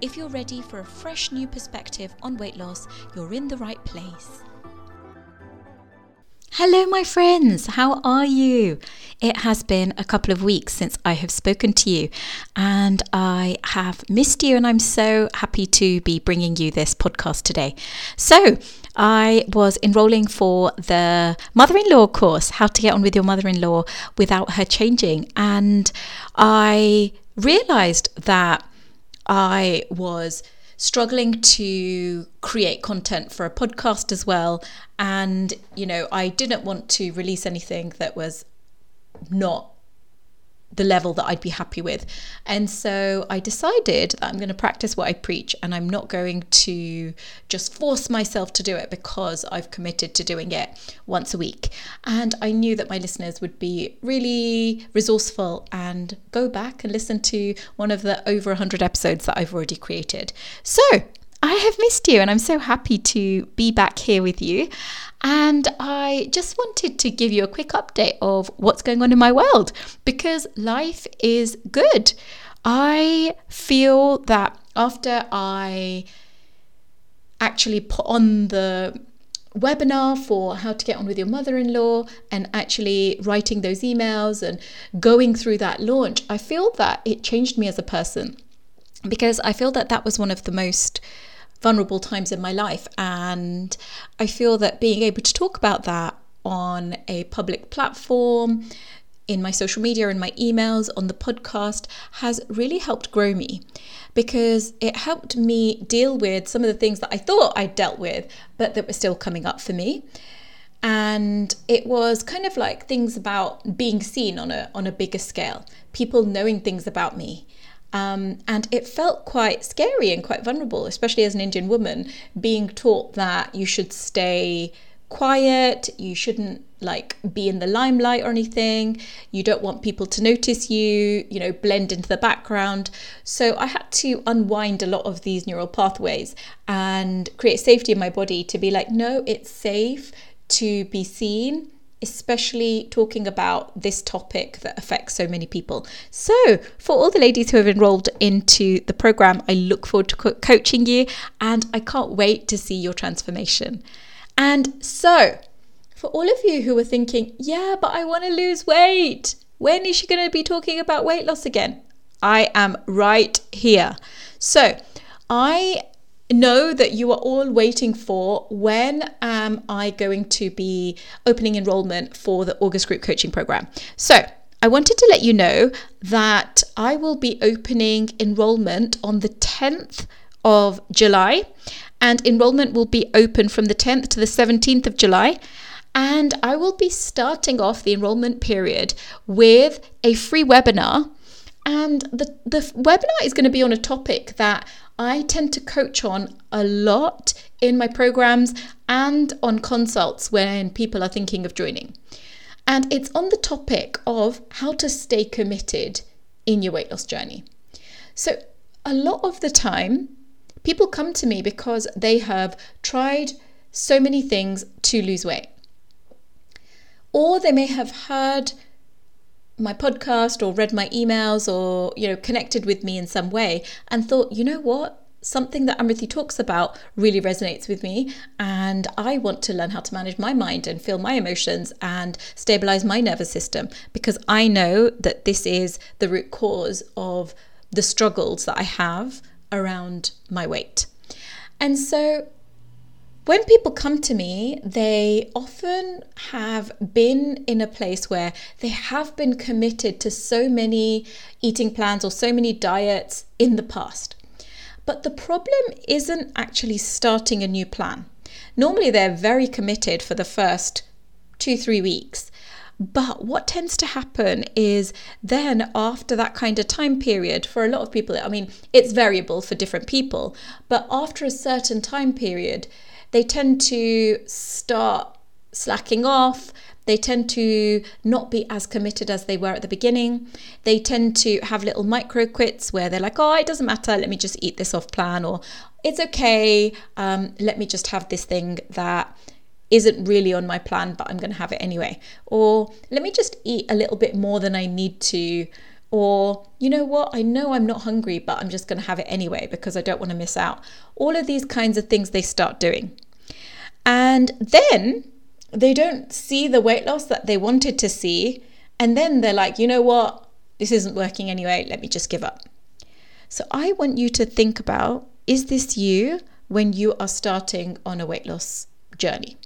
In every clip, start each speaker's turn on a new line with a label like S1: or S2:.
S1: If you're ready for a fresh new perspective on weight loss, you're in the right place. Hello, my friends. How are you? It has been a couple of weeks since I have spoken to you, and I have missed you, and I'm so happy to be bringing you this podcast today. So, I was enrolling for the mother in law course, How to Get On with Your Mother in Law Without Her Changing, and I realized that I was struggling to create content for a podcast as well. And, you know, I didn't want to release anything that was not the level that I'd be happy with. And so I decided that I'm going to practice what I preach and I'm not going to just force myself to do it because I've committed to doing it once a week. And I knew that my listeners would be really resourceful and go back and listen to one of the over 100 episodes that I've already created. So I have missed you and I'm so happy to be back here with you. And I just wanted to give you a quick update of what's going on in my world because life is good. I feel that after I actually put on the webinar for how to get on with your mother in law and actually writing those emails and going through that launch, I feel that it changed me as a person because I feel that that was one of the most vulnerable times in my life. And I feel that being able to talk about that on a public platform, in my social media, in my emails, on the podcast, has really helped grow me because it helped me deal with some of the things that I thought I dealt with, but that were still coming up for me. And it was kind of like things about being seen on a on a bigger scale, people knowing things about me, um, and it felt quite scary and quite vulnerable, especially as an Indian woman, being taught that you should stay quiet, you shouldn't like be in the limelight or anything, you don't want people to notice you, you know, blend into the background. So I had to unwind a lot of these neural pathways and create safety in my body to be like, no, it's safe to be seen especially talking about this topic that affects so many people. So, for all the ladies who have enrolled into the program, I look forward to co- coaching you and I can't wait to see your transformation. And so, for all of you who are thinking, yeah, but I want to lose weight, when is she going to be talking about weight loss again? I am right here. So, I know that you are all waiting for when am I going to be opening enrollment for the August group coaching program. So, I wanted to let you know that I will be opening enrollment on the 10th of July, and enrollment will be open from the 10th to the 17th of July. And I will be starting off the enrollment period with a free webinar. And the, the webinar is going to be on a topic that I tend to coach on a lot in my programs and on consults when people are thinking of joining. And it's on the topic of how to stay committed in your weight loss journey. So, a lot of the time, people come to me because they have tried so many things to lose weight. Or they may have heard my podcast or read my emails or you know connected with me in some way and thought you know what something that Amruti talks about really resonates with me and I want to learn how to manage my mind and feel my emotions and stabilize my nervous system because I know that this is the root cause of the struggles that I have around my weight. And so when people come to me, they often have been in a place where they have been committed to so many eating plans or so many diets in the past. But the problem isn't actually starting a new plan. Normally, they're very committed for the first two, three weeks. But what tends to happen is then, after that kind of time period, for a lot of people, I mean, it's variable for different people, but after a certain time period, they tend to start slacking off. They tend to not be as committed as they were at the beginning. They tend to have little micro quits where they're like, oh, it doesn't matter, let me just eat this off plan, or it's okay, um, let me just have this thing that isn't really on my plan, but I'm going to have it anyway. Or let me just eat a little bit more than I need to. Or, you know what, I know I'm not hungry, but I'm just going to have it anyway because I don't want to miss out. All of these kinds of things they start doing. And then they don't see the weight loss that they wanted to see. And then they're like, you know what, this isn't working anyway, let me just give up. So I want you to think about is this you when you are starting on a weight loss journey?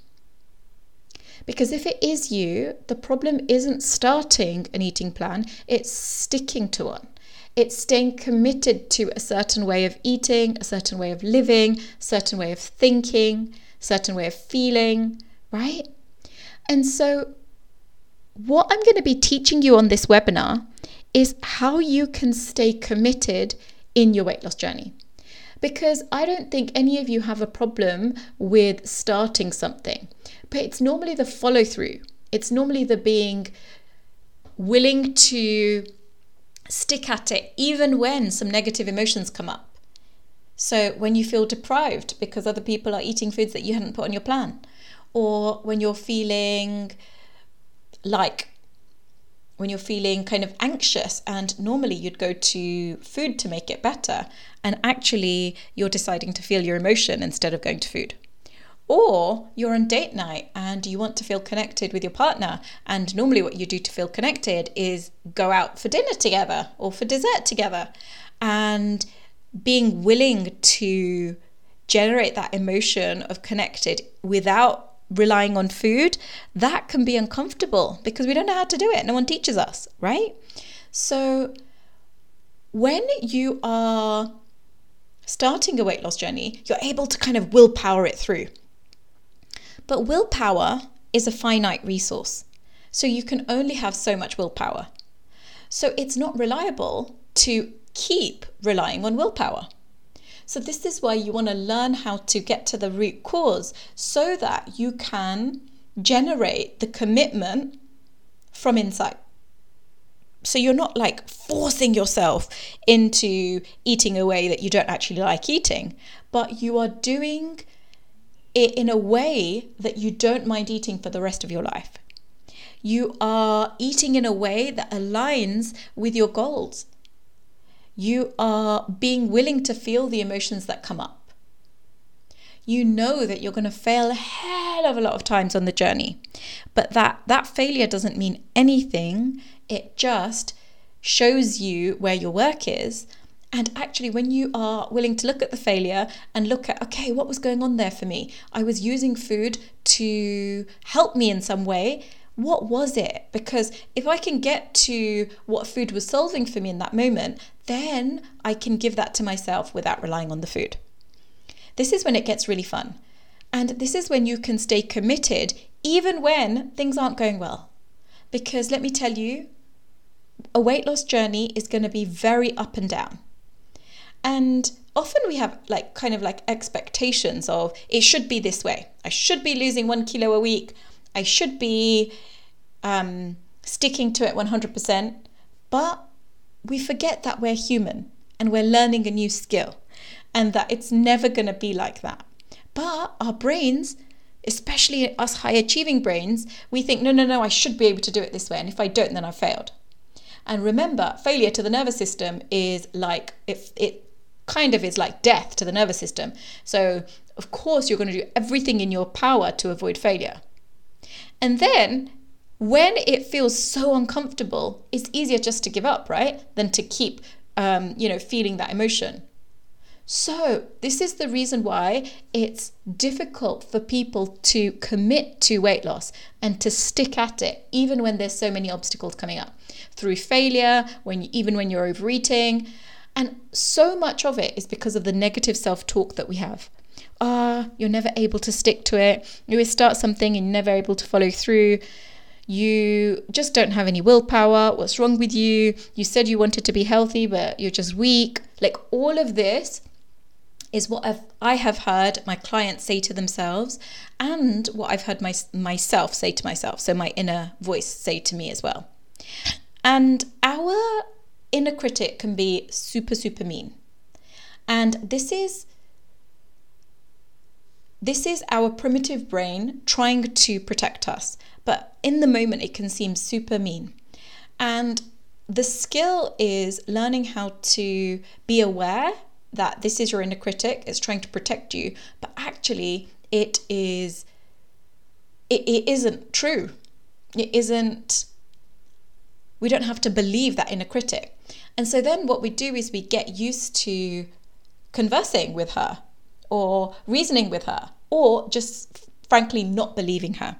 S1: Because if it is you, the problem isn't starting an eating plan, it's sticking to one. It's staying committed to a certain way of eating, a certain way of living, a certain way of thinking, a certain way of feeling, right? And so, what I'm going to be teaching you on this webinar is how you can stay committed in your weight loss journey. Because I don't think any of you have a problem with starting something. But it's normally the follow through, it's normally the being willing to stick at it even when some negative emotions come up. So, when you feel deprived because other people are eating foods that you hadn't put on your plan, or when you're feeling like when you're feeling kind of anxious and normally you'd go to food to make it better and actually you're deciding to feel your emotion instead of going to food or you're on date night and you want to feel connected with your partner. And normally, what you do to feel connected is go out for dinner together or for dessert together. And being willing to generate that emotion of connected without relying on food, that can be uncomfortable because we don't know how to do it. No one teaches us, right? So, when you are starting a weight loss journey, you're able to kind of willpower it through. But willpower is a finite resource. So you can only have so much willpower. So it's not reliable to keep relying on willpower. So, this is why you want to learn how to get to the root cause so that you can generate the commitment from inside. So, you're not like forcing yourself into eating a way that you don't actually like eating, but you are doing in a way that you don't mind eating for the rest of your life. You are eating in a way that aligns with your goals. You are being willing to feel the emotions that come up. You know that you're going to fail a hell of a lot of times on the journey, but that that failure doesn't mean anything. It just shows you where your work is and actually, when you are willing to look at the failure and look at, okay, what was going on there for me? I was using food to help me in some way. What was it? Because if I can get to what food was solving for me in that moment, then I can give that to myself without relying on the food. This is when it gets really fun. And this is when you can stay committed even when things aren't going well. Because let me tell you, a weight loss journey is going to be very up and down. And often we have like kind of like expectations of it should be this way. I should be losing one kilo a week. I should be um, sticking to it 100%. But we forget that we're human and we're learning a new skill and that it's never going to be like that. But our brains, especially us high achieving brains, we think, no, no, no, I should be able to do it this way. And if I don't, then I've failed. And remember, failure to the nervous system is like if it kind of is like death to the nervous system. So, of course, you're going to do everything in your power to avoid failure. And then, when it feels so uncomfortable, it's easier just to give up, right? Than to keep, um, you know, feeling that emotion. So, this is the reason why it's difficult for people to commit to weight loss and to stick at it, even when there's so many obstacles coming up through failure, when even when you're overeating. And so much of it is because of the negative self talk that we have. Ah, oh, you're never able to stick to it. You start something and you're never able to follow through. You just don't have any willpower. What's wrong with you? You said you wanted to be healthy, but you're just weak. Like all of this is what I've, I have heard my clients say to themselves and what I've heard my, myself say to myself. So my inner voice say to me as well. And our inner critic can be super, super mean. And this is this is our primitive brain trying to protect us, but in the moment it can seem super mean. And the skill is learning how to be aware that this is your inner critic, it's trying to protect you, but actually it is it, it isn't true. It isn't we don't have to believe that inner critic. And so then what we do is we get used to conversing with her or reasoning with her or just frankly not believing her.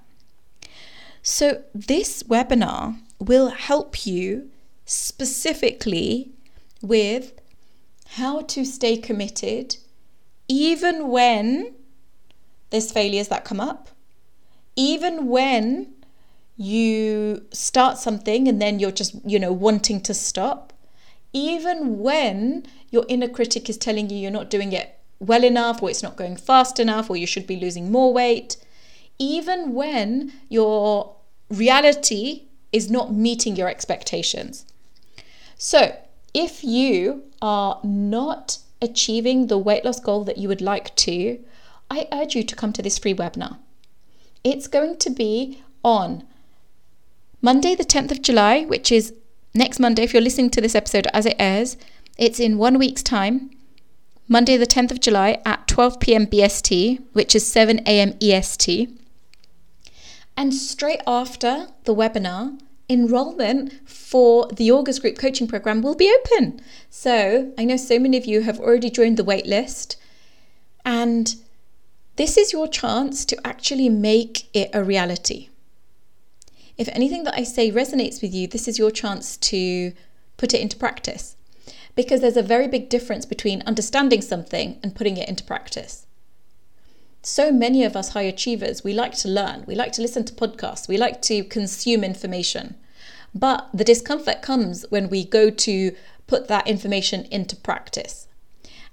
S1: So this webinar will help you specifically with how to stay committed even when there's failures that come up, even when you start something and then you're just, you know, wanting to stop, even when your inner critic is telling you you're not doing it well enough or it's not going fast enough or you should be losing more weight, even when your reality is not meeting your expectations. So, if you are not achieving the weight loss goal that you would like to, I urge you to come to this free webinar. It's going to be on Monday, the 10th of July, which is next Monday. If you're listening to this episode as it airs, it's in one week's time. Monday, the 10th of July at 12 p.m. BST, which is 7 a.m. EST. And straight after the webinar, enrollment for the August group coaching program will be open. So I know so many of you have already joined the waitlist, and this is your chance to actually make it a reality. If anything that I say resonates with you, this is your chance to put it into practice because there's a very big difference between understanding something and putting it into practice. So many of us high achievers, we like to learn, we like to listen to podcasts, we like to consume information. But the discomfort comes when we go to put that information into practice.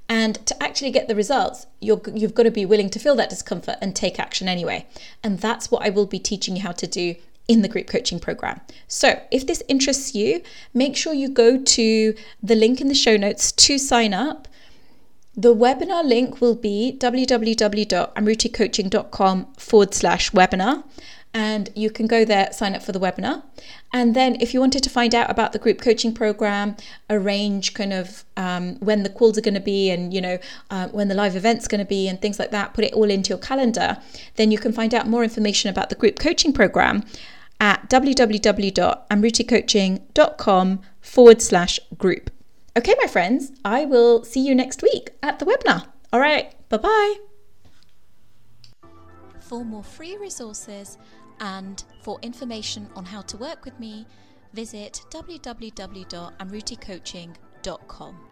S1: And to actually get the results, you have got to be willing to feel that discomfort and take action anyway. And that's what I will be teaching you how to do in the group coaching program. So, if this interests you, make sure you go to the link in the show notes to sign up. The webinar link will be www.amruticoaching.com forward slash webinar. And you can go there, sign up for the webinar. And then, if you wanted to find out about the group coaching program, arrange kind of um, when the calls are going to be and, you know, uh, when the live event's going to be and things like that, put it all into your calendar, then you can find out more information about the group coaching program at www.amruticoaching.com forward slash group. Okay, my friends, I will see you next week at the webinar. All right, bye bye. For more free resources and for information on how to work with me, visit www.amruticoaching.com.